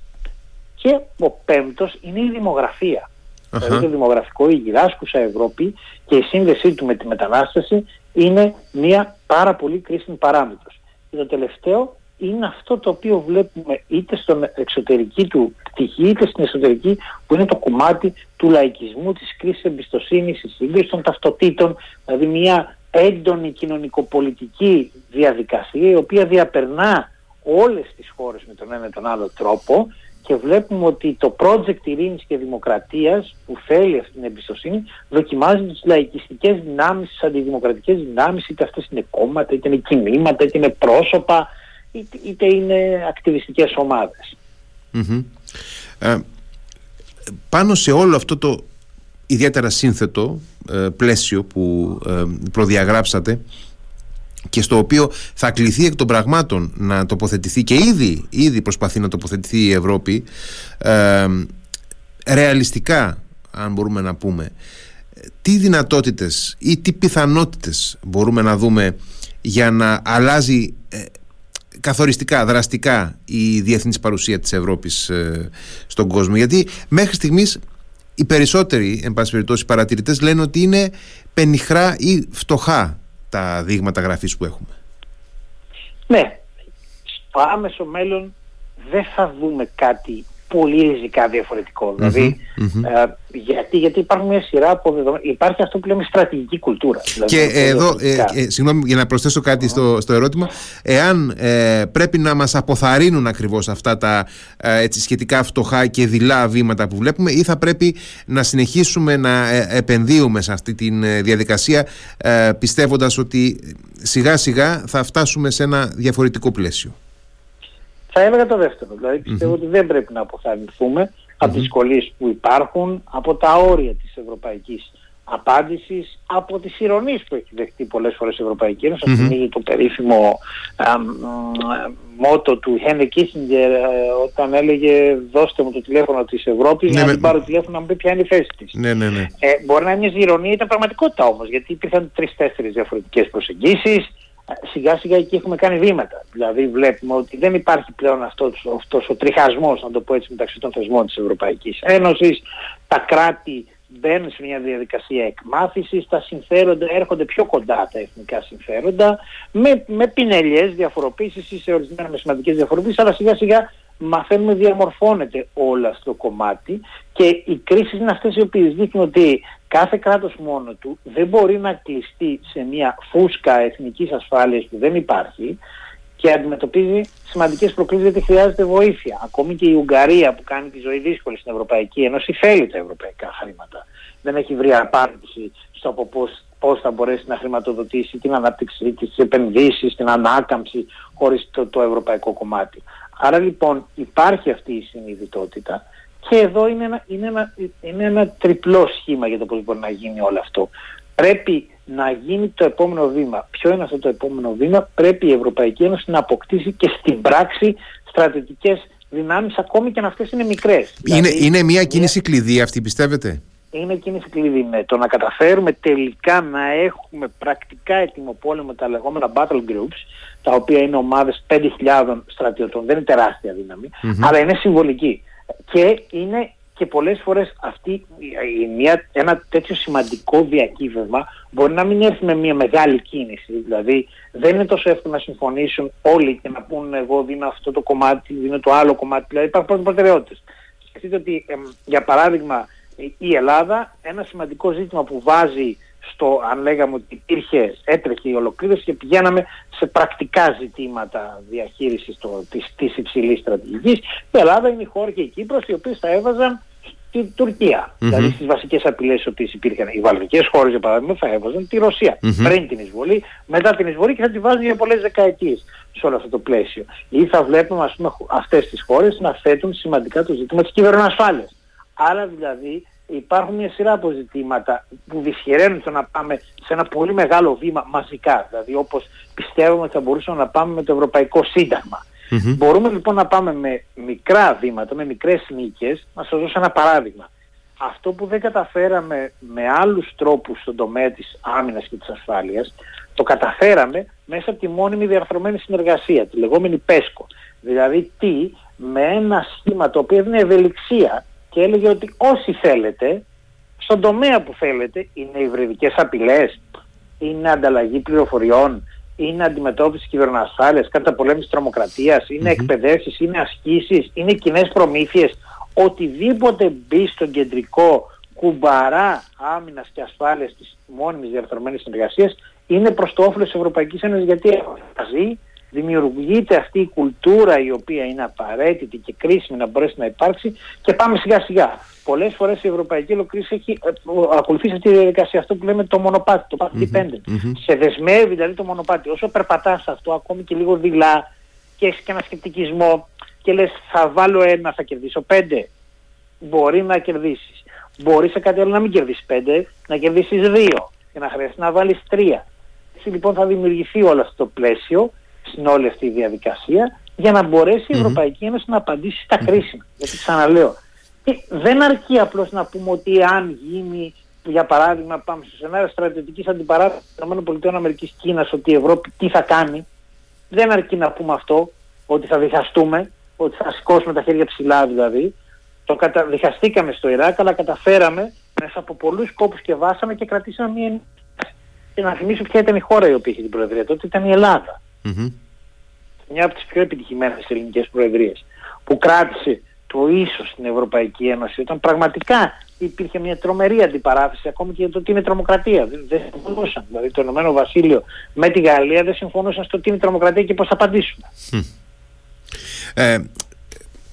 και ο πέμπτος είναι η δημογραφία. Uh-huh. Δηλαδή το δημογραφικό, η γυράσκουσα Ευρώπη και η σύνδεσή του με τη μετανάστευση είναι μια πάρα πολύ κρίσιμη παράμετρος. Και το τελευταίο είναι αυτό το οποίο βλέπουμε είτε στον εξωτερική του πτυχή είτε στην εσωτερική που είναι το κομμάτι του λαϊκισμού, της κρίσης εμπιστοσύνης, της σύγκρισης των ταυτοτήτων, δηλαδή μια έντονη κοινωνικοπολιτική διαδικασία η οποία διαπερνά όλες τις χώρες με τον ένα ή τον άλλο τρόπο και βλέπουμε ότι το project ειρήνης και δημοκρατίας που θέλει αυτή την εμπιστοσύνη δοκιμάζει τις λαϊκιστικές δυνάμεις, τις αντιδημοκρατικές δυνάμεις, είτε αυτές είναι κόμματα, είτε είναι κινήματα, είτε είναι πρόσωπα, είτε, είτε είναι ακτιβιστικές Ε, πάνω σε όλο αυτό το ιδιαίτερα σύνθετο ε, πλαίσιο που ε, προδιαγράψατε και στο οποίο θα κληθεί εκ των πραγμάτων να τοποθετηθεί και ήδη, ήδη προσπαθεί να τοποθετηθεί η Ευρώπη ε, ρεαλιστικά αν μπορούμε να πούμε τι δυνατότητες ή τι πιθανότητες μπορούμε να δούμε για να αλλάζει ε, καθοριστικά, δραστικά η διεθνής παρουσία της Ευρώπης ε, στον κόσμο. Γιατί μέχρι στιγμής οι περισσότεροι εν πάση περιπτώσει παρατηρητές λένε ότι είναι πενιχρά ή φτωχά τα δείγματα γραφής που έχουμε. Ναι, στο άμεσο μέλλον δεν θα δούμε κάτι πολύ ριζικά δηλαδή, ε, γιατί, γιατί υπάρχουν μια σειρά από δεδομένα. Υπάρχει αυτό που λέμε στρατηγική κουλτούρα. Δηλαδή, και εδώ, ε, ε, συγγνώμη για να προσθέσω κάτι στο, στο ερώτημα, εάν ε, πρέπει να μας αποθαρρύνουν ακριβώς αυτά τα έτσι, σχετικά φτωχά και δειλά βήματα που βλέπουμε ή θα πρέπει να συνεχίσουμε να επενδύουμε σε αυτή τη διαδικασία πιστεύοντας ότι σιγά σιγά θα φτάσουμε σε ένα διαφορετικό πλαίσιο. Θα έλεγα το δεύτερο. Δηλαδή ότι δεν πρέπει να αποθαρρυνθούμε από τις δυσκολίες που υπάρχουν, από τα όρια της ευρωπαϊκής απάντησης, από τις ηρωνίες που έχει δεχτεί πολλές φορές η Ευρωπαϊκή Ένωση. Mm-hmm. το περίφημο μότο του Χένε Κίσιγκερ όταν έλεγε δώστε μου το τηλέφωνο της Ευρώπης ναι, να μην πάρω τηλέφωνο να μου πει ποια είναι η θέση της. Ναι, ναι, ναι. Ε, μπορεί να είναι μιας ηρωνίας, ήταν πραγματικότητα όμως γιατί υπήρχαν τρεις-τέσσερις διαφορετικές προσεγγίσεις σιγά σιγά εκεί έχουμε κάνει βήματα. Δηλαδή βλέπουμε ότι δεν υπάρχει πλέον αυτός, αυτός ο τριχασμός, να το πω έτσι, μεταξύ των θεσμών της Ευρωπαϊκής Ένωσης. Τα κράτη μπαίνουν σε μια διαδικασία εκμάθησης, τα συμφέροντα έρχονται πιο κοντά τα εθνικά συμφέροντα, με, με πινελιές διαφοροποίησεις ή σε ορισμένα με σημαντικές διαφοροποίησεις, αλλά σιγά σιγά μαθαίνουμε διαμορφώνεται όλα στο κομμάτι και οι κρίσεις είναι αυτές οι οποίες δείχνουν ότι κάθε κράτος μόνο του δεν μπορεί να κλειστεί σε μια φούσκα εθνικής ασφάλειας που δεν υπάρχει και αντιμετωπίζει σημαντικές προκλήσεις γιατί χρειάζεται βοήθεια. Ακόμη και η Ουγγαρία που κάνει τη ζωή δύσκολη στην Ευρωπαϊκή Ένωση θέλει τα ευρωπαϊκά χρήματα. Δεν έχει βρει απάντηση στο από πώς, πώς θα μπορέσει να χρηματοδοτήσει την ανάπτυξη, τις επενδύσεις, την ανάκαμψη χωρίς το, το ευρωπαϊκό κομμάτι. Άρα λοιπόν υπάρχει αυτή η συνειδητότητα και εδώ είναι ένα, είναι ένα, είναι ένα τριπλό σχήμα για το πώς μπορεί να γίνει όλο αυτό. Πρέπει να γίνει το επόμενο βήμα. Ποιο είναι αυτό το επόμενο βήμα; Πρέπει η Ευρωπαϊκή Ένωση να αποκτήσει και στην πράξη στρατιωτικές δυνάμεις ακόμη και αν αυτές είναι μικρές. Είναι, δηλαδή, είναι μια κίνηση κλειδί αυτή πιστεύετε; Είναι κίνηση κλειδί. Ναι. Το να καταφέρουμε τελικά να έχουμε πρακτικά έτοιμο πόλεμο τα λεγόμενα battle groups τα οποία είναι ομάδες 5.000 στρατιωτών, δεν είναι τεράστια αλλά είναι συμβολική. Και είναι και πολλές φορές αυτή, μια, ένα τέτοιο σημαντικό διακύβευμα μπορεί να μην έρθει με μια μεγάλη κίνηση. Δηλαδή δεν είναι τόσο εύκολο να συμφωνήσουν όλοι και να πούν εγώ δίνω αυτό το κομμάτι, δίνω το άλλο κομμάτι. Δηλαδή υπάρχουν προτεραιότητες. Σκεφτείτε ότι για παράδειγμα η Ελλάδα ένα σημαντικό ζήτημα που βάζει στο αν λέγαμε ότι υπήρχε, έτρεχε η ολοκλήρωση και πηγαίναμε σε πρακτικά ζητήματα διαχείρισης το, της, της υψηλής στρατηγικής. Η Ελλάδα είναι η χώρα και η Κύπρος οι οποίες θα έβαζαν στην τουρκια Δηλαδή στις βασικές απειλές οι οποίες υπήρχαν. Οι βαλτικές χώρες για παράδειγμα θα έβαζαν τη Ρωσία πριν την εισβολή, μετά την εισβολή και θα τη βάζουν για πολλές δεκαετίες σε όλο αυτό το πλαίσιο. Ή θα βλέπουμε ας πούμε, αυτές τις χώρες να θέτουν σημαντικά το ζήτημα της κυβερνοασφάλειας. Άρα δηλαδή υπάρχουν μια σειρά από ζητήματα που δυσχεραίνουν το να πάμε σε ένα πολύ μεγάλο βήμα μαζικά. Δηλαδή όπως πιστεύουμε ότι θα μπορούσαμε να πάμε με το Ευρωπαϊκό Μπορούμε λοιπόν να πάμε με μικρά βήματα, με μικρές νίκες. Να σας δώσω ένα παράδειγμα. Αυτό που δεν καταφέραμε με άλλους τρόπους στον τομέα της άμυνας και της ασφάλειας, το καταφέραμε μέσα από τη μόνιμη διαρθρωμένη συνεργασία, τη λεγόμενη ΠΕΣΚΟ. Δηλαδή τι, με ένα σχήμα το οποίο είναι ευελιξία και έλεγε ότι όσοι θέλετε, στον τομέα που θέλετε, είναι υβριδικές απειλές, είναι ανταλλαγή πληροφοριών, είναι αντιμετώπιση κυβερνοασφάλειας, καταπολέμηση τρομοκρατίας, είναι mm-hmm. εκπαιδεύσεις, είναι ασκήσεις, είναι κοινές προμήθειες, οτιδήποτε μπει στον κεντρικό κουμπαρά άμυνας και ασφάλειας της μόνιμης διαρθρωμένης συνεργασίας είναι προς το όφελος της Ευρωπαϊκής Ένωσης γιατί μαζί δημιουργείται αυτή η κουλτούρα η οποία είναι απαραίτητη και κρίσιμη να μπορέσει να υπάρξει και πάμε σιγά σιγά. Πολλές φορές η ευρωπαϊκή ολοκλήρωση έχει ε, ακολουθήσει αυτή τη διαδικασία, αυτό που λέμε το μονοπάτι, το path dependent. Mm-hmm. Σε δεσμεύει δηλαδή το μονοπάτι. Όσο περπατάς αυτό, ακόμη και λίγο δειλά και έχεις και ένα σκεπτικισμό και λες, θα βάλω ένα, θα κερδίσω πέντε. Μπορεί να κερδίσεις. Μπορεί σε κάτι άλλο να μην κερδίσεις πέντε, να κερδίσεις δύο και να χρειαστεί να βάλεις τρία. Έτσι λοιπόν θα δημιουργηθεί όλο αυτό το πλαίσιο στην όλη αυτή η διαδικασία για να μπορέσει η Ευρωπαϊκή Ένωση να απαντήσει στα κρίσιμα. Γιατί ξαναλέω, δεν αρκεί απλώς να πούμε ότι αν γίνει, για παράδειγμα, πάμε στο σενάριο στρατιωτικής αντιπαράθεσης των ΗΠΑ Κίνας ότι η Ευρώπη τι θα κάνει, δεν αρκεί να πούμε αυτό, ότι θα διχαστούμε, ότι θα σηκώσουμε τα χέρια ψηλά δηλαδή. Το κατα... διχαστήκαμε στο Ιράκ, αλλά καταφέραμε μέσα από πολλούς κόπους και βάσαμε και κρατήσαμε μια και να θυμίσω ποια ήταν η χώρα η οποία είχε την Προεδρία τότε, ήταν η Ελλάδα. Mm-hmm. Μια από τις πιο επιτυχημένες ελληνικές προεδρίες που κράτησε το ίσως στην Ευρωπαϊκή Ένωση όταν πραγματικά υπήρχε μια τρομερή αντιπαράθεση ακόμη και για το τι είναι τρομοκρατία. Δεν, δεν συμφωνούσαν. Δηλαδή το Ηνωμένο Βασίλειο με τη Γαλλία δεν συμφωνούσαν στο τι είναι τρομοκρατία και πώς θα απαντήσουμε. Ε,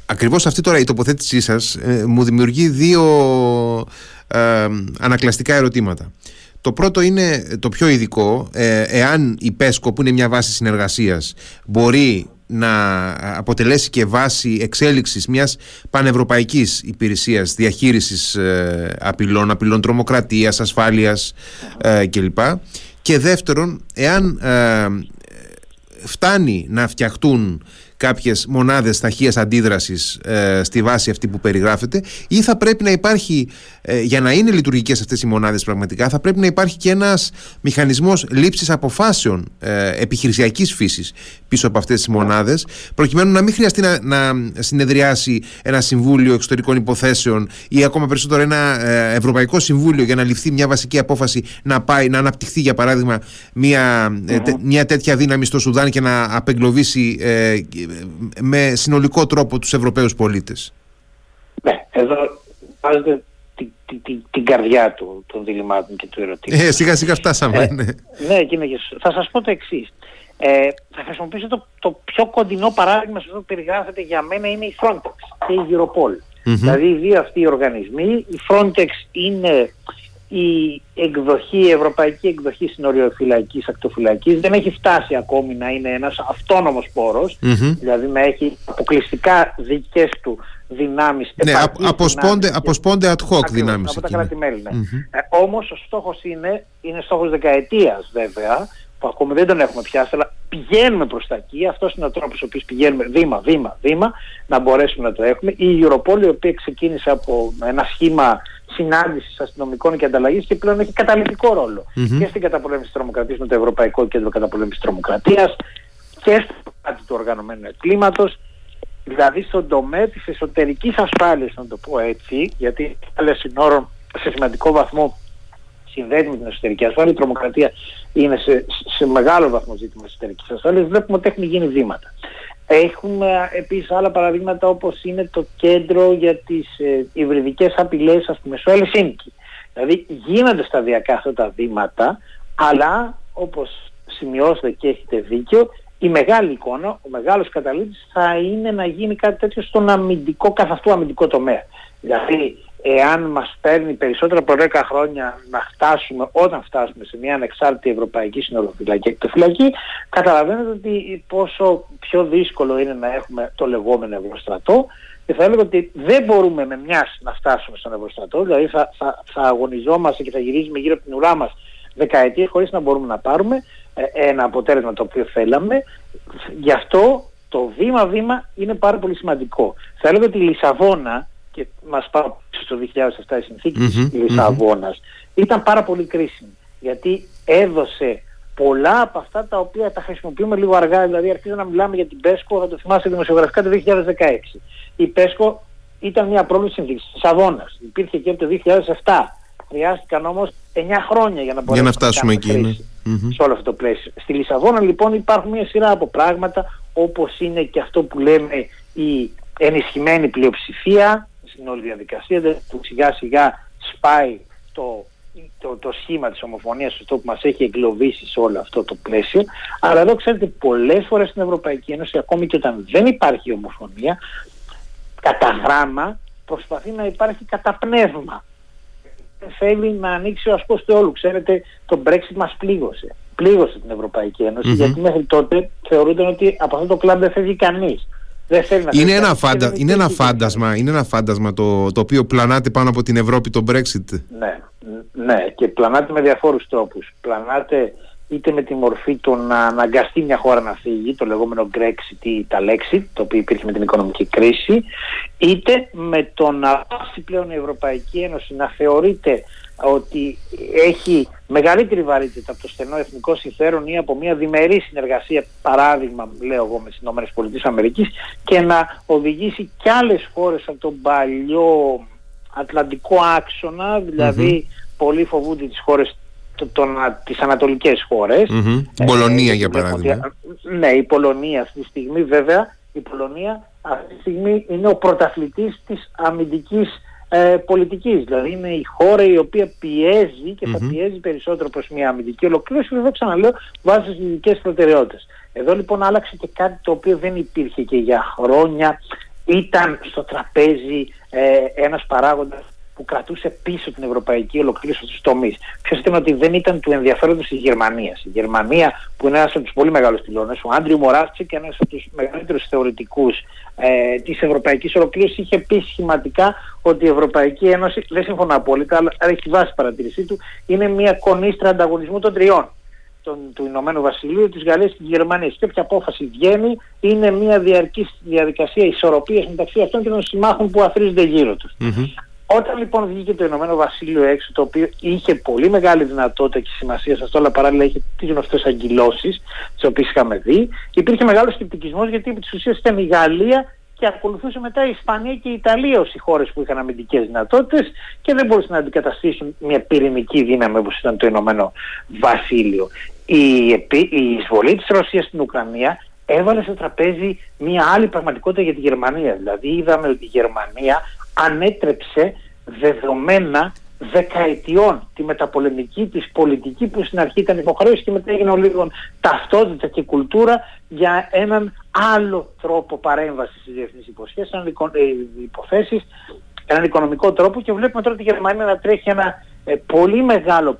ακριβώς αυτή τώρα η τοποθέτησή σας ε, μου δημιουργεί δύο ε, ανακλαστικά ερωτήματα. Το πρώτο είναι το πιο ειδικό, ε, εάν η ΠΕΣΚΟ που είναι μια βάση συνεργασίας μπορεί να αποτελέσει και βάση εξέλιξης μιας πανευρωπαϊκής υπηρεσίας διαχείρισης ε, απειλών, απειλών τρομοκρατίας, ασφάλειας ε, κλπ. Και δεύτερον, εάν ε, φτάνει να φτιαχτούν κάποιες μονάδες ταχείας αντίδρασης ε, στη βάση αυτή που περιγράφεται, ή θα πρέπει να υπάρχει, ε, για να είναι λειτουργικές αυτές οι μονάδες πραγματικά, θα πρέπει να υπάρχει και ένας μηχανισμός λήψης αποφάσεων ε, επιχειρησιακής φύσης πίσω από αυτές τις μονάδες, προκειμένου να μην χρειαστεί να, να συνεδριάσει ένα Συμβούλιο Εξωτερικών Υποθέσεων ή ακόμα περισσότερο ένα ε, Ευρωπαϊκό Συμβούλιο για να ληφθεί μια βασική απόφαση να πάει να αναπτυχθεί, για παράδειγμα, μια, ε, μια τέτοια δύναμη στο Σουδάν και να απεγκλωβίσει με συνολικό τρόπο τους Ευρωπαίους πολίτες. Ναι, εδώ βάζετε την, την, την καρδιά του, των διλημάτων και του ερωτήματος. Ε, σιγά σιγά φτάσαμε. Ε, ναι, ναι και θα σας πω το εξής. Ε, θα χρησιμοποιήσω το, το πιο κοντινό παράδειγμα σε αυτό που περιγράφεται για μένα είναι η Frontex και η Europol. Δηλαδή οι δύο αυτοί οι οργανισμοί, η Frontex είναι η εκδοχή, η ευρωπαϊκή εκδοχή συνοριοφυλακής ακτοφυλακής δεν έχει φτάσει ακόμη να είναι ένας αυτόνομος δηλαδή να έχει αποκλειστικά δικές του δυνάμεις. Ναι, αποσπώνται, αποσπώνται ad hoc δυνάμεις. Από τα κράτη-μέλη, ναι. Ε, όμως ο στόχος είναι, είναι στόχος δεκαετίας βέβαια, που ακόμη δεν τον έχουμε πιάσει, αλλά πηγαίνουμε προς τα εκεί. Αυτός είναι ο τρόπος ο οποίος πηγαίνουμε βήμα, βήμα, βήμα, να μπορέσουμε να το έχουμε. Η Europol, η οποία ξεκίνησε από ένα σχήμα συνάντησης αστυνομικών και ανταλλαγής και πλέον έχει καταλητικό και στην καταπολέμηση της τρομοκρατίας με το Ευρωπαϊκό Κέντρο Καταπολέμησης Τρομοκρατίας και στο κομμάτι του οργανωμένου εγκλήματο. Δηλαδή στον τομέα της εσωτερικής ασφάλειας, να το πω έτσι, γιατί η ασφάλεια συνόρων σε σημαντικό βαθμό συνδέεται με την εσωτερική ασφάλεια. Η τρομοκρατία είναι σε, σε μεγάλο βαθμό ζήτημα εσωτερικής ασφάλειας. Βλέπουμε ότι έχουν γίνει βήματα. Έχουμε επίσης άλλα παραδείγματα όπως είναι το κέντρο για τις ε, υβριδικές απειλές ας πούμε στο Ελσίνκι. Δηλαδή γίνονται σταδιακά αυτά τα βήματα αλλά όπως σημειώσετε και έχετε δίκιο η μεγάλη εικόνα, ο μεγάλος καταλήτης θα είναι να γίνει κάτι τέτοιο στον αμυντικό, καθ' αυτού αμυντικό τομέα. Δηλαδή εάν μας παίρνει περισσότερα από 10 χρόνια να φτάσουμε, όταν φτάσουμε σε μια ανεξάρτητη ευρωπαϊκή συνολοφυλακή και εκτοφυλακή, καταλαβαίνετε ότι πόσο πιο δύσκολο είναι να έχουμε το λεγόμενο ευρωστρατό και θα έλεγα ότι δεν μπορούμε με μιας να φτάσουμε στον ευρωστρατό, δηλαδή θα, θα, θα αγωνιζόμαστε και θα γυρίζουμε γύρω από την ουρά μας δεκαετίες χωρίς να μπορούμε να πάρουμε ε, ένα αποτέλεσμα το οποίο θέλαμε. Γι' αυτό το βήμα-βήμα είναι πάρα πολύ σημαντικό. Θα έλεγα ότι η Λισαβόνα και μας πάω στο 2007 η συνθήκη mm-hmm, της Λισαβόνας ήταν πάρα πολύ κρίσιμη γιατί έδωσε πολλά από αυτά τα οποία τα χρησιμοποιούμε λίγο αργά δηλαδή αρχίζουμε να μιλάμε για την ΠΕΣΚΟ θα το θυμάστε δημοσιογραφικά το 2016 η ΠΕΣΚΟ ήταν μια πρόβληση συνθήκη της Λισαβόνας υπήρχε και από το 2007 χρειάστηκαν όμως 9 χρόνια για να μπορέσουμε να φτάσουμε εκεί ναι. σε όλο αυτό το πλαίσιο. Στη Λισαβόνα λοιπόν υπάρχουν μια σειρά από πράγματα όπως είναι και αυτό που λέμε η ενισχυμένη πλειοψηφία στην όλη διαδικασία που σιγά σιγά σπάει το το, το σχήμα της ομοφωνίας αυτό που μας έχει εγκλωβίσει σε όλο αυτό το πλαίσιο αλλά εδώ ξέρετε πολλές φορές στην Ευρωπαϊκή Ένωση ακόμη και όταν δεν υπάρχει ομοφωνία κατά γράμμα προσπαθεί να υπάρχει κατά πνεύμα θέλει να ανοίξει ο ασκός του όλου. Ξέρετε το Brexit μας πλήγωσε. Πλήγωσε την Ευρωπαϊκή γιατί μέχρι τότε θεωρούνταν ότι από αυτό το κλαμπ δεν φεύγει κανείς. Είναι, ένα φάντα, είναι, ένα φάντασμα, είναι ένα φάντασμα το, το οποίο πλανάται πάνω από την Ευρώπη το Brexit. Ναι, ναι και πλανάται με διαφόρους τρόπους. Πλανάται είτε με τη μορφή του να αναγκαστεί μια χώρα να φύγει, το λεγόμενο Brexit ή τα λέξη, το οποίο υπήρχε με την οικονομική κρίση, είτε με το να πάψει πλέον η Ευρωπαϊκή Ένωση να θεωρείται ότι έχει μεγαλύτερη βαρύτητα από το στενό εθνικό συμφέρον ή από μια διμερή συνεργασία, παράδειγμα λέω εγώ με τις ΗΠΑ και να οδηγήσει κι άλλες χώρες από τον παλιό Ατλαντικό άξονα, δηλαδή πολλοί φοβούνται τις χώρες των, τις ανατολικές χώρες. Mm-hmm. Πολωνία για παράδειγμα. ναι, η Πολωνία αυτή τη στιγμή βέβαια, η Πολωνία αυτή τη στιγμή είναι ο πρωταθλητής της αμυντικής ε, πολιτικής. Δηλαδή είναι η χώρα η οποία πιέζει και θα πιέζει περισσότερο προς μια αμυντική ολοκλήρωση, βέβαια ξαναλέω, βάσει στις ειδικές προτεραιότητες. Εδώ λοιπόν άλλαξε και κάτι το οποίο δεν υπήρχε και για χρόνια. Ήταν στο τραπέζι ε, ένας παράγοντας που κρατούσε πίσω την ευρωπαϊκή ολοκλήρωση στους τομείς. Ποιο ήταν ότι δεν ήταν του ενδιαφέροντος της Γερμανίας. Η Γερμανία που είναι ένας από τους πολύ μεγάλους πυλώνες, ο Άντριο και ένας από τους μεγαλύτερους θεωρητικούς ε, της ευρωπαϊκής ολοκλήρωσης είχε πει σχηματικά ότι η Ευρωπαϊκή Ένωση, δεν συμφωνώ απόλυτα, αλλά έχει βάσει παρατηρήσή του, είναι μια κονίστρα ανταγωνισμού των τριών των, του Ηνωμένου Βασιλείου, της Γαλλίας και της Γερμανίας. Και όποια απόφαση βγαίνει είναι μια διαρκής διαδικασία ισορροπίας μεταξύ αυτών και των συμμάχων που αθρίζονται γύρω τους. Όταν λοιπόν βγήκε το Ηνωμένο Βασίλειο έξω, το οποίο είχε πολύ μεγάλη δυνατότητα και σημασία σε αυτό, αλλά παράλληλα είχε τις γνωστές αγκυλώσει, τις οποίες είχαμε δει, υπήρχε μεγάλος σκεπτικισμός γιατί επί της ουσίας ήταν η Γαλλία και ακολουθούσε μετά η Ισπανία και η Ιταλία ως οι χώρες που είχαν αμυντικές δυνατότητες και δεν μπορούσαν να αντικαταστήσουν μια πυρηνική δύναμη όπως ήταν το Ηνωμένο Βασίλειο. Η, η εισβολή της Ρωσίας στην Ουκρανία έβαλε στο τραπέζι μια άλλη πραγματικότητα για τη Γερμανία. Δηλαδή είδαμε ότι η Γερμανία ανέτρεψε δεδομένα δεκαετιών. Τη μεταπολεμική της πολιτική που στην αρχή ήταν υποχρέωση και μετά έγινε λίγο ταυτότητα και κουλτούρα για έναν άλλο τρόπο παρέμβασης στις διεθνείς υποσχέσεις, έναν ε, υποθέσεις, έναν οικονομικό τρόπο. Και βλέπουμε τώρα τη Γερμανία να τρέχει ένα ε, πολύ μεγάλο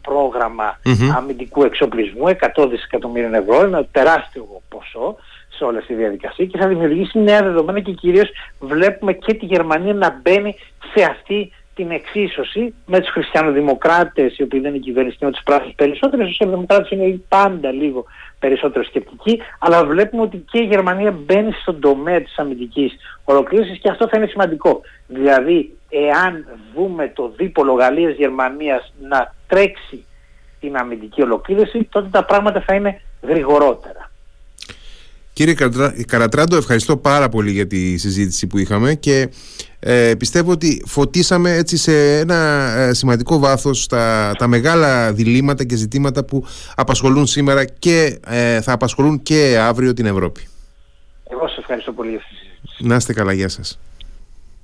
αμυντικού εξοπλισμού, 100 δισεκατομμύρια ευρώ, ένα τεράστιο ποσό σε όλη αυτή τη διαδικασία και θα δημιουργήσει νέα δεδομένα και κυρίως βλέπουμε και τη Γερμανία να μπαίνει σε αυτή την εξίσωση με τους χριστιανοδημοκράτες οι οποίοι δεν είναι κυβέρνηση και με τους πράσινους περισσότεροι, οι σοσιαλδημοκράτες είναι πάντα λίγο περισσότερο σκεπτικοί, αλλά βλέπουμε ότι και η Γερμανία μπαίνει στον τομέα της αμυντικής ολοκλήρωσης και αυτό θα είναι σημαντικό. Δηλαδή, εάν δούμε το δίπολο Γαλλίας-Γερμανίας να τρέξει την αμυντική ολοκλήρωση, τότε τα πράγματα θα είναι γρηγορότερα. Κύριε Καρατράντο, ευχαριστώ πάρα πολύ για τη συζήτηση που είχαμε και ε, πιστεύω ότι φωτίσαμε έτσι σε ένα ε, σημαντικό βάθος τα, τα μεγάλα διλήμματα και ζητήματα που απασχολούν σήμερα και ε, θα απασχολούν και αύριο την Ευρώπη. Εγώ σας ευχαριστώ πολύ για τη συζήτηση. Να είστε καλά, γεια σας.